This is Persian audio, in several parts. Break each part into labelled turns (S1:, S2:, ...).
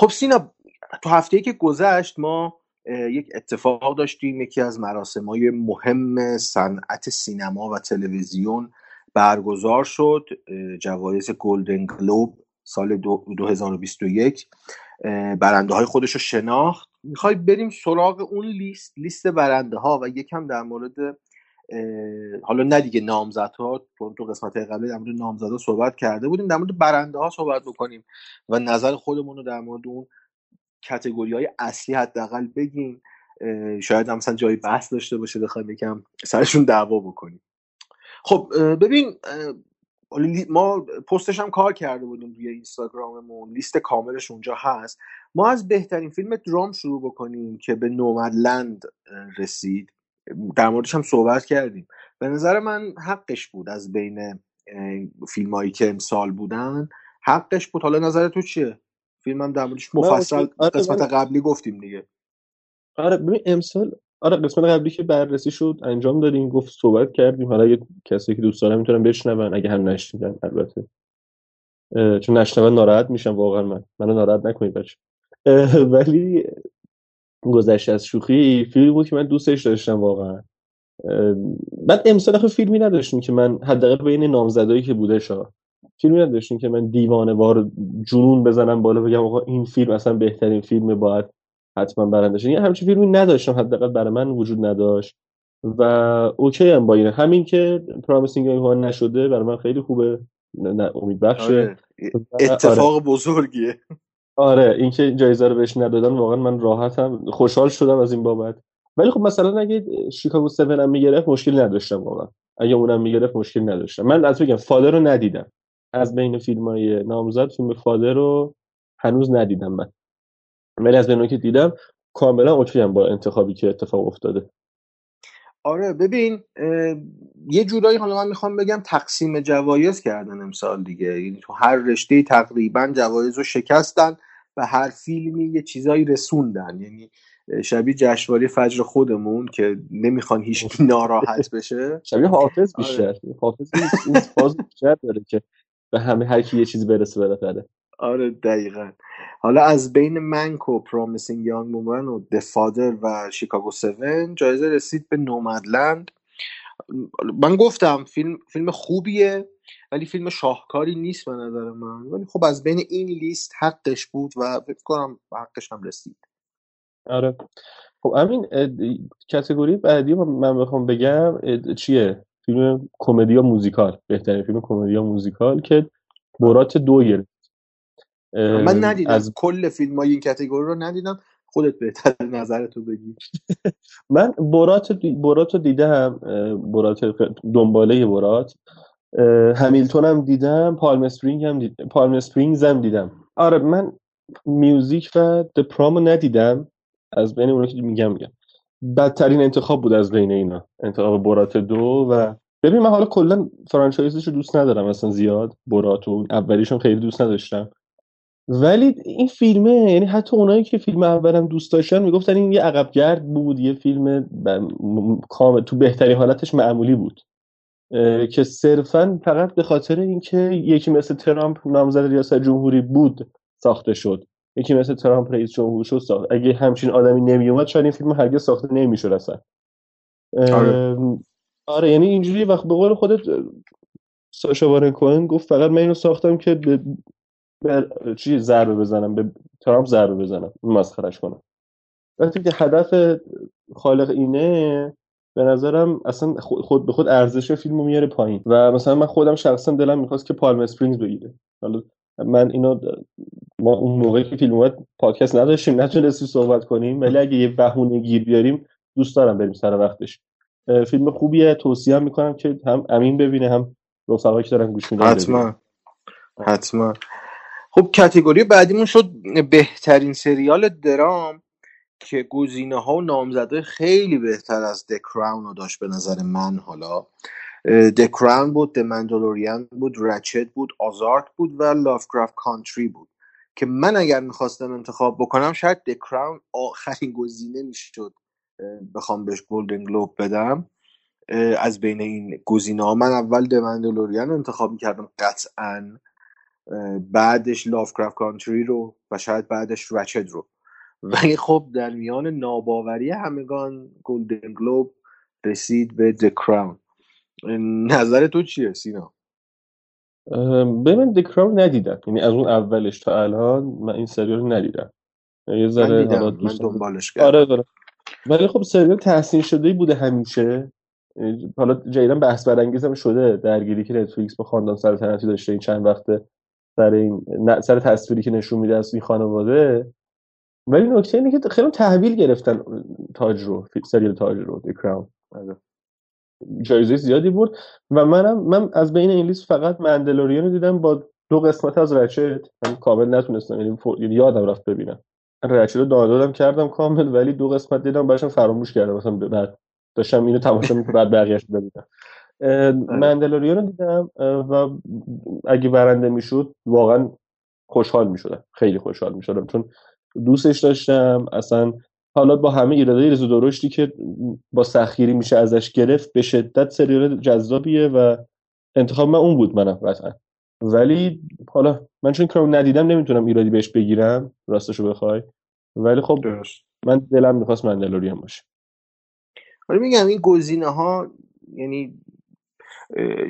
S1: خب سینا تو هفته که گذشت ما یک اتفاق داشتیم. یکی از مراسم های مهم صنعت سینما و تلویزیون برگزار شد جوایز گلدن گلوب سال 2021 برنده های خودش رو شناخت. می‌خوای بریم سراغ اون لیست لیست برنده ها و یکم در مورد حالا نه دیگه نامزدها تو قسمت قبلی در مورد نامزدها صحبت کرده بودیم در مورد برنده ها صحبت بکنیم و نظر خودمون رو در مورد اون کتگوری های اصلی حداقل بگیم. شاید هم مثلا جایی بحث داشته باشه بخوایم یکم سرشون دعوا بکنیم. خب ببین ما پستش هم کار کرده بودیم روی اینستاگراممون لیست کاملش اونجا هست. ما از بهترین فیلم درام شروع بکنیم که به نومدلند رسید. در موردش هم صحبت کردیم. به نظر من حقش بود از بین فیلم هایی که امسال بودن حقش بود. حالا نظر تو چیه؟ فیلم هم در موردش مفصل آره قسمت قبلی گفتیم دیگه.
S2: آره ببین امسال آره قسمت قبلی که بررسی شد انجام دادیم گفت صحبت کردیم. حالا یه کسی که دوست دارم می‌تونن بشنون اگه هم نشنیدن البته. چون نشنون ناراحت میشم واقعا من. منو ناراحت نکنید بچه ولی گذشته از شوخی فیلم بود که من دوستش داشتم واقعا. بعد امسال آخه فیلمی نداشتیم که من حداقل بین نامزدایی که بوده شا. فیلمی نداشتیم که من دیوانه وار جنون بزنم بالا بگم آقا این فیلم اصلا بهترین فیلم باید حتما برنده یه همچین فیلمی نداشتم حداقل برای من وجود نداشت. و اوکی هم با اینه همین که پرامیسینگ ها نشده برای من خیلی خوبه. نه امید بخشه. آره.
S1: اتفاق آره. بزرگیه.
S2: آره اینکه جایزه رو بهش ندادن واقعا من راحتم خوشحال شدم از این بابت. ولی خب مثلا اگه شیکاگو 7 هم می‌گرفت مشکل نداشتم واقعا. اگه اونم می‌گرفت مشکل نداشتم. من از بگم فادر رو ندیدم. از بین فیلم های نامزد فیلم فادر رو هنوز ندیدم من. ولی از بین که دیدم کاملا اوکی با انتخابی که اتفاق افتاده.
S1: آره ببین یه جورایی حالا من می‌خوام بگم تقسیم جوایز کردن امسال دیگه. یعنی تو هر رشته تقریبا جوایز رو شکستن. و هر فیلمی یه چیزایی رسوندن. یعنی شبیه جشنواره فجر خودمون که نمی‌خوان هیچ ناراحت بشه.
S2: شبیه حافظ بیشتر. آره. حافظ این فاز بیشتر داره که به همه هر کی یه چیزی برسه بالاخره.
S1: آره دقیقا. حالا از بین Mank و Promising Young Woman و The Father و Chicago 7 جایزه رسید به Nomadland من گفتم فیلم فیلم خوبیه. ولی فیلم شاهکاری نیست به نظر من. ولی خب از بین این لیست حقش بود و فکر کنم حقش هم رسید.
S2: آره. خب همین کتگوری بعدی من بخوام بگم چیه؟ فیلم کمدی یا موزیکال؟ بهترین فیلم کمدی یا موزیکال که برات دو گرفت.
S1: من ندیدم. از کل فیلم های این کتگوری رو ندیدم. خودت بهتر نظرتو بگی.
S2: من برات برات رو دیدم Borat دنباله Borat. Hamilton هم دیدم Palm Spring هم دیدم Palm Springs هم دیدم. آره من Music و The Prom ندیدم. از بین اونا که میگم میگم. بدترین انتخاب بود از بین اینا. انتخاب Borat دو و ببین من حالا کلا franchise ش رو دوست ندارم اصلا زیاد. Borat و اولیشون خیلی دوست نداشتم. ولی این فیلمه یعنی حتی اونایی که فیلم اولم دوست داشتن می‌گفتن این یه عقبگرد بود یه فیلم کامل تو بهترین حالتش معمولی بود. که صرفا فقط به خاطر اینکه یکی مثل ترامپ نامزد ریاست جمهوری بود ساخته شد. یکی مثل ترامپ رئیس جمهور شد ساخت. اگه همچین آدمی نمیومد شاید این فیلم هرگز ساخته نمی‌شد اصلا. آره. آره یعنی اینجوری وقت به قول خودت ساشا بارن کوهن گفت فقط من اینو ساختم که به به چی ضربه بزنم به ترامپ ضربه بزنم مسخرش کنم. وقتی که هدف خالق اینه به نظرم اصلا خود به خود ارزش فیلم رو میاره پایین. و مثلا من خودم شخصا دلم می‌خواست که پالم اسپرینگز بگیره. حالا من اینو ما اون موقعی که فیلم اومد پادکست نداشتیم نتونستیم صحبت کنیم ولی اگه یه بهونه گیر بیاریم دوست دارم بریم سر وقتش. فیلم خوبیه توصیه می‌کنم که هم امین ببینه هم رفقایی که دارن گوش میدن
S1: حتما. حتما. خب کتگوری بعدیمون شد بهترین سریال درام. که گزینه ها و نامزده خیلی بهتر از دکراون رو داشت به نظر من حالا. دکراون بود دمندلوریان بود رچت بود آزارت بود و لافکرافت کانتری بود. که من اگر می‌خواستم انتخاب بکنم شاید دکراون آخرین گزینه می‌شد بخوام بهش گلدن گلوب بدم. از بین این گزینه ها من اول دمندلوریان انتخاب می‌کردم قطعا. بعدش لافکرافت کانتری رو و شاید بعدش رچد رو. ولی خب در میان ناباوری همگان گلدن گلوب رسید به د کراون نظر تو چیه سینا؟
S2: ببین د کراون ندیدم. یعنی از اون اولش تا الان من این سریال رو ندیدم. یه ذره
S1: من, من دنبالش
S2: کردم. آره داره. ولی خب سریال تحسین شده بوده همیشه. حالا جدیدن بحث برانگیز هم شده. درگیری که نتفلیکس با خاندان سلطنتی داشته این چند وقته سر این سر تصویری که نشون میده از این خانواده. ولی نکته اینه که خیلی تحویل گرفتن تاج رو سریال تاج رو دی کراون جایزه زیادی بود و منم من از بین این لیست فقط مندلوریان دیدم با دو قسمت از رچت من کامل نتونستم یعنی, یعنی یادم رفت ببینم. رچت رو دانلودم کردم کامل ولی دو قسمت دیدم براشم فراموش کردم. مثلا بعد داشتم اینو تماشا می‌کردم بعد بقیه‌اش ببینم. آره. مندلوریان رو دیدم و اگه برنده می‌شد واقعا خوشحال می‌شدم. خیلی خوشحال می‌شدم. چون دوستش داشتم. اصلا حالا با همه ایرادای ریز درشتی که با سخیری میشه ازش گرفت به شدت سریال جذابیه و انتخاب من اون بود منم قطعا. ولی حالا من چون کرام ندیدم نمی‌تونم ایرادی بهش بگیرم راستشو بخوای. ولی خب من دلم می‌خواست مندلوریان باشه.
S1: ولی میگم این گزینه ها یعنی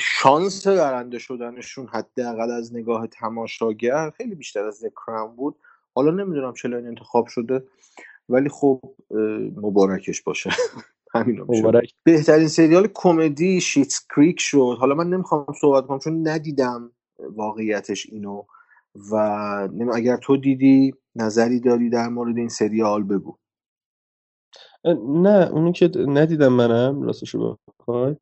S1: شانس برنده شدنشون حداقل از نگاه تماشاگر خیلی بیشتر از کرام بود. حالا نمی‌دونم چرا این انتخاب شده ولی خب مبارکش باشه. همین مبارک. بهترین سریال کمدی شیتس کریک شد. حالا من نمی‌خوام صحبت کنم چون ندیدم واقعیتش اینو و اگر تو دیدی نظری داری در مورد این سریال بگو.
S2: نه اونو که ندیدم منم راستشو بخوای.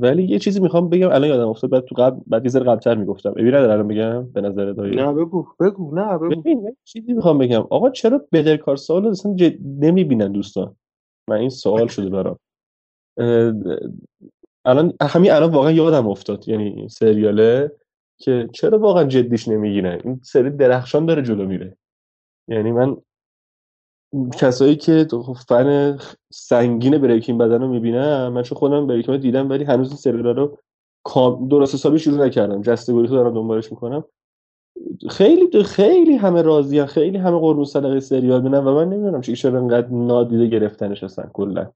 S2: ولی یه چیزی می‌خوام بگم الان یادم افتاد بعد تو قبل بعد یه ذره قبلتر می‌گفتم. ابی نداره الان بگم به نظر دایی
S1: نه بگو بگو نه بگو.
S2: ببین چیزی می‌خوام بگم. آقا چرا بدر کار سوال اصلا جد... نمی‌بینن دوستان؟ من این سوال شده برام. الان همین الان واقعا یادم افتاد یعنی سریاله که چرا واقعا جدیش نمی‌گیرن؟ این سری درخشان داره جلو میره. یعنی من کسایی که فن سنگین بریکین بدن رو می‌بینم من چون خودم بریکین دیدم ولی هنوز این سریال رو درست حسابی شروع نکردم. جسته گوری دارم دنبالش می‌کنم. خیلی خیلی همه راضیان خیلی همه قربون صدقه سریال بینن و من نمی‌دونم چرا انقدر نادیده گرفتنش هستن کلا.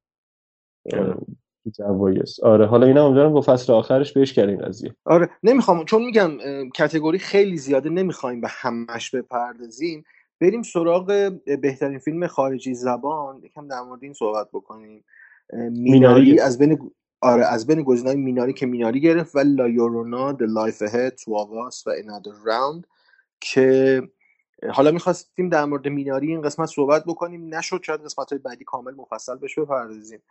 S2: جوایز آره. حالا اینا امیدوارم با فصل آخرش بهش کردیم قضیه.
S1: آره. نمی‌خوام چون میگم category خیلی زیاده نمی‌خوایم به همش بپردازیم. بریم سراغ بهترین فیلم خارجی زبان. یکم در مورد این صحبت بکنیم. Minari, از بین آره از بین گزینه‌های Minari که Minari گرفت و لایورونا د لایف هد واواس و Another Round که حالا می‌خواستیم در مورد Minari این قسمت صحبت بکنیم. نشد شاید قسمت های بعدی کامل مفصل بهش بپردازیم.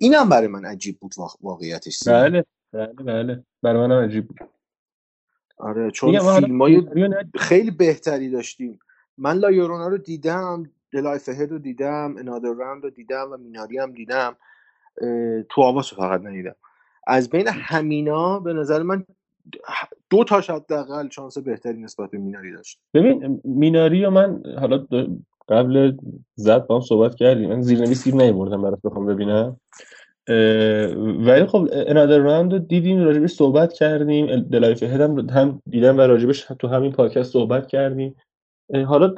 S1: اینم برای من عجیب بود واقعیتش
S2: بله بله بله. برای من عجیب بود.
S1: آره چون فیلم های خیلی بهتری داشتیم. من La Llorona رو دیدم The Life Ahead رو دیدم Another Round رو دیدم و Minari هم دیدم. Two of Us رو فقط ندیدم. از بین همینا به نظر من دو تا حداقل شانس بهتری نسبت به Minari داشت.
S2: ببین Minari و من حالا قبل ضبط با هم صحبت کردیم. من زیرنویس گیر نیوردم براش بخوام ببینم. ولی خب Another Round رو دیدیم راجبش صحبت کردیم. The Life Ahead هم دیدم و راجبش تو همین پادکست صحبت کردیم. حالا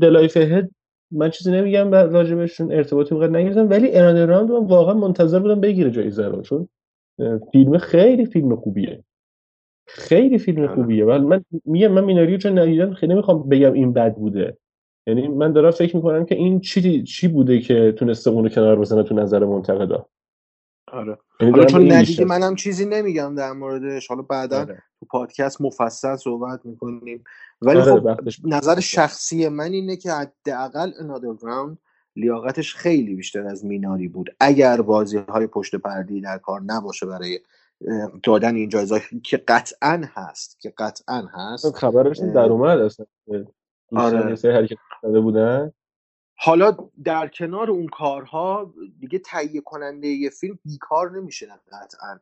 S2: The Life Ahead من چیزی نمیگم راجبشون ارتباطی موقع نگرفتم ولی Another Round من واقعا منتظر بودم بگیره جایزه رو چون فیلم خیلی فیلم خوبیه. خیلی فیلم آره. خوبیه. ولی من میگم من Minari و چون ندیدم خیلی نمی‌خوام بگم این بد بوده. یعنی من دارم فکر می‌کنم که این چی چی بوده که تونسته اونو کنار بزنه تو نظر منتقدا.
S1: آره. یعنی حالا چون ندیدی منم چیزی نمیگم در موردش. حالا بعدا آره. تو پادکست مفصل صحبت می‌کنیم. ولی آره خب نظر شخصی من اینه که حداقل انادر راوند لیاقتش خیلی بیشتر از میناری بود. اگر بازی های پشت پردی در کار نباشه برای دادن این جایزه که قطعا هست که قطعا هست
S2: خبرش در اومد اصلا. آره. حرکت بودن.
S1: حالا در کنار اون کارها دیگه تهیه کننده یه فیلم بیکار نمیشه قطعا.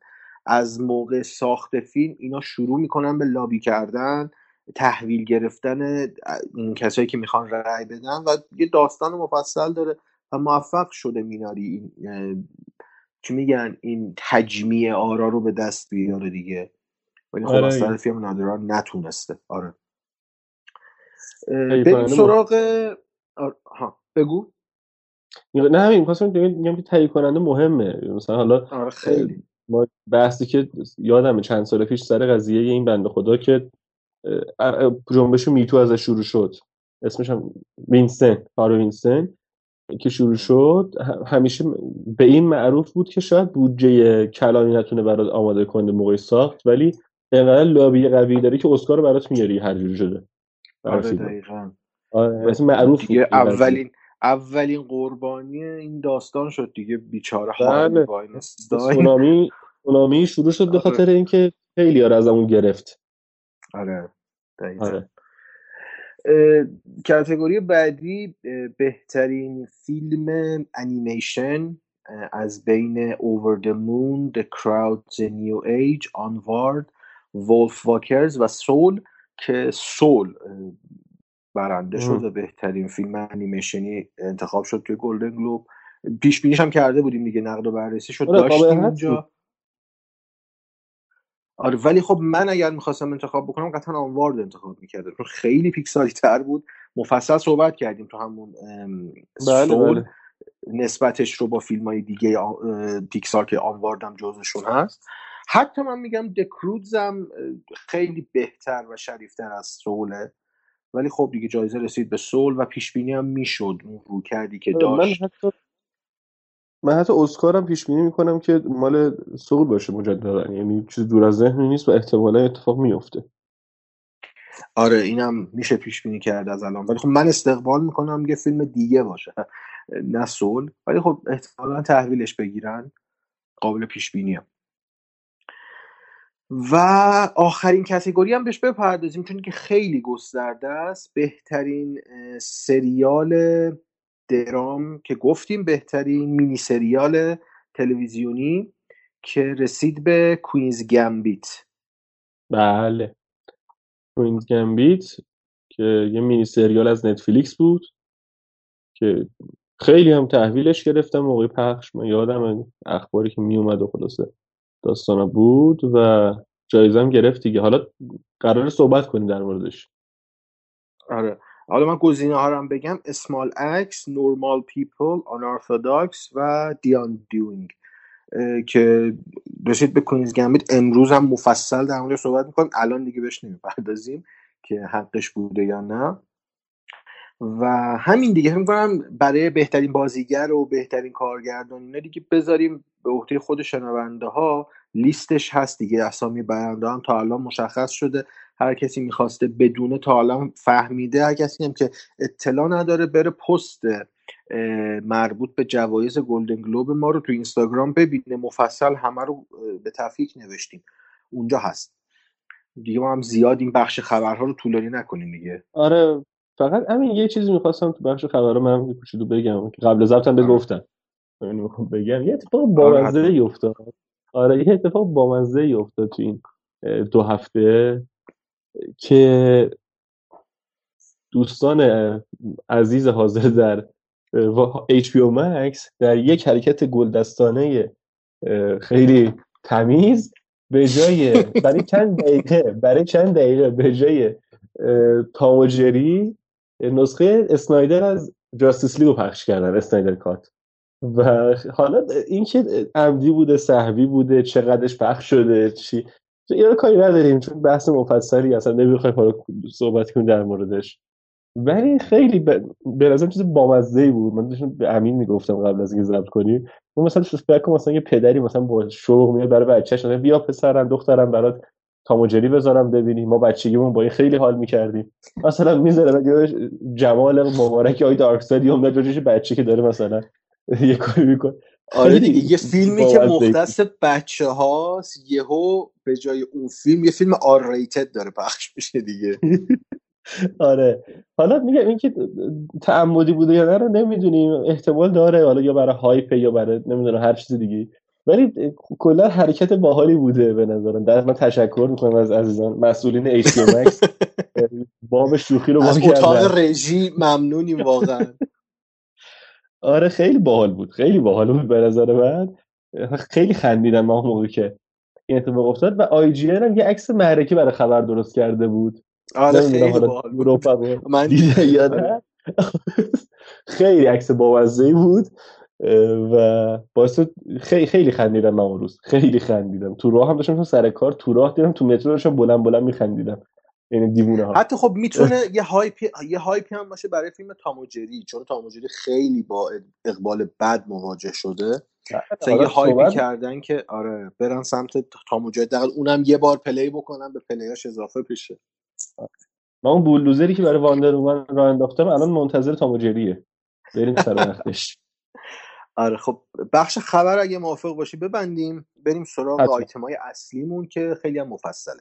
S1: از موقع ساخت فیلم اینا شروع می‌کنن به لابی کردن تحویل گرفتن این کسایی که می‌خوان رأی بدن و یه داستان مفصل داره و موفق شده میناری این چی میگن این تجمیع آرا رو به دست بیاره دیگه. ولی خب از
S2: آره
S1: فیلم نادرا نتونسته. آره. بریم سراغ ها. بگو.
S2: نه همین می‌خواستم بگم که تهیه کننده مهمه. مثلا حالا
S1: آره خیلی.
S2: ما بحثی که یادم چند سال پیش سر قضیه این بنده خدا که جنبش Me Too ازش شروع شد. اسمش هم واینستین هاروی واینستین که شروع شد. همیشه به این معروف بود که شاید بودجه کلانی نتونه برات آماده کنه موقع ساخت ولی اینقدر لابی قوی داری که اسکار رو برات میاری هر جوری شده.
S1: آره دقیقا.
S2: آره معروف
S1: دیگه اولین اولین قربانی این داستان شد دیگه بیچاره
S2: بله. سونامی سونامی شروع شد به آره. خاطر اینکه خیلی از اون گرفت
S1: آره آره. کاتگوری بعدی بهترین فیلم انیمیشن از بین Over the Moon, The Crowd, The New Age, Onward, Wolf Walkers و سول که سول برنده شد و بهترین فیلم انیمیشنی انتخاب شد توی گلدن گلوب. پیش بینیش هم کرده بودیم دیگه نقد و بررسی شد. آره، داشتیم اینجا آره ولی خب من اگر می‌خواستم انتخاب بکنم قطعا آنوارد انتخاب می‌کردم. چون خیلی پیکسالی تر بود. مفصل صحبت کردیم تو همون بله بله. نسبتش رو با فیلم های دیگه پیکسار که آنوارد هم جزشون هست. حتی من میگم دکرودز هم خیلی بهتر و شریفتر از سوله. ولی خب دیگه جایزه رسید به سول و پیش بینی هم می‌شد. اون رو کردی که داشت
S2: من حتی من حتی اسکارم پیش بینی می‌کنم که مال سول باشه مجددا. یعنی چیز دور از ذهن نیست و احتمالا اتفاق میفته
S1: آره اینم میشه پیش بینی کرد از الان. ولی خب من استقبال می‌کنم یه فیلم دیگه باشه. نه سول ولی خب احتمالا تحویلش بگیرن قابل پیش بینیه و آخرین کتگوری هم بهش بپردازیم چون که خیلی گسترده است. بهترین سریال درام که گفتیم بهترین مینی سریال تلویزیونی که رسید به کوینز گمبیت
S2: بله. کوینز گمبیت که یه مینی سریال از نتفلیکس بود که خیلی هم تحویلش گرفتم موقع پخش. من یادم اخباری که می اومد و خلاصه. داستانا بود و جایزم گرفت دیگه. حالا قرار صحبت کنیم در موردش.
S1: آره. حالا من گزینه ها رو بگم. Small Axe Normal People Unorthodox و The Undoing که رسید به Queen's Gambit امروز هم مفصل در مورد صحبت می‌کنیم. الان دیگه بهش نمی‌پردازیم که حقش بوده یا نه. و همین دیگه فکر کنم برای بهترین بازیگر و بهترین کارگردان اینا دیگه بذاریم به عهده خود شنونده ها لیستش هست دیگه اسامی برنده هم تا الان مشخص شده. هر کسی می‌خواسته بدونه تا الان فهمیده. هر کسی هم که اطلاع نداره بره پست مربوط به جوایز گلدن گلوب ما رو تو اینستاگرام ببینه. مفصل همه رو به تفکیک نوشتیم. اونجا هست. دیگه ما هم زیاد این بخش خبرها رو طولانی نکنیم دیگه.
S2: آره فقط همین یه چیزی می‌خواستم تو بخش خبرها من کوچولو بگم که قبل ضبطم به آره. گفتم بگم. یه اتفاق آره، بامزه ای افتاد. آره یه اتفاق بامزه ای افتاد تو این دو هفته که دوستان عزیز حاضر در HBO Max در یک حرکت گلدستانه خیلی تمیز به جای برای چند دقیقه برای چند دقیقه به جای تاموجری نسخه اسنایدر از جاستیس لیگو پخش کردن اسنایدر کات. و حالا اینکه عمدی بوده صحوی بوده چقدرش پخش شده چی؟ یه کاری نداریم چون بحث مفصلی اصلا نمی‌خوایم حالا صحبت کنیم در موردش. ولی خیلی به نظر چیز بامزه بود. من داشتم به امین می‌گفتم قبل از اینکه ضبط کنیم. اون مثلا فکر مثلا یه پدری مثلا با شوق میاد برای بچه‌ش بیا پسرم دخترم برات تاموجری بذارم ببینی ما بچگیمون با این خیلی حال می‌کردیم. مثلا می‌ذارم جمال مبارک آی دارک ساید یا بچه که داره مثلا یه کاری می‌کنه.
S1: آره دیگه یه فیلمی که مختص بچه هاست یهو به جای اون فیلم یه فیلم آر ریتد داره پخش میشه دیگه.
S2: آره. حالا میگم اینکه تعمدی بوده یا نه رو نمی‌دونیم. احتمال داره. حالا یا برای هایپ یا برای نمی‌دونم هر چیز دیگه ولی کلا حرکت باحالی بوده به نظرم. در من تشکر می‌کنم از عزیزان. مسئولین ایچ مکس باب شوخی رو
S1: از اتاق رژی ممنونیم واقعا.
S2: آره خیلی باحال بود. خیلی باحال بود به نظر من. خیلی خندیدم ما موقعی که این اتفاق افتاد. و IGN هم یه عکس معرکه برای خبر درست کرده بود.
S1: آره خیلی
S2: من دیدم خیلی عکس بامزه بود. و باعث خیلی خیلی خندیدم من اون روز. خیلی خندیدم. تو راه هم داشتم سر کار تو راه دیدم تو مترو داشتم بلند بلند میخندیدم. یعنی دیوونه ها.
S1: حتی خب می‌تونه یه hype ی یه hype ی هم باشه برای فیلم تام و جری چون تام و جری خیلی با اقبال بد مواجه شده. مثلا یه hype ی کردن که آره برن سمت تام و جری دقیقا اونم یه بار play بکنن به play اش اضافه بشه.
S2: من اون بولدوزری که برای Wonder Woman راه انداختم الان منتظر تام و جریه بریم سر وقتش.
S1: آره خب بخش خبر اگه موافق باشی ببندیم بریم سراغ آیتم های اصلیمون که خیلی هم مفصله.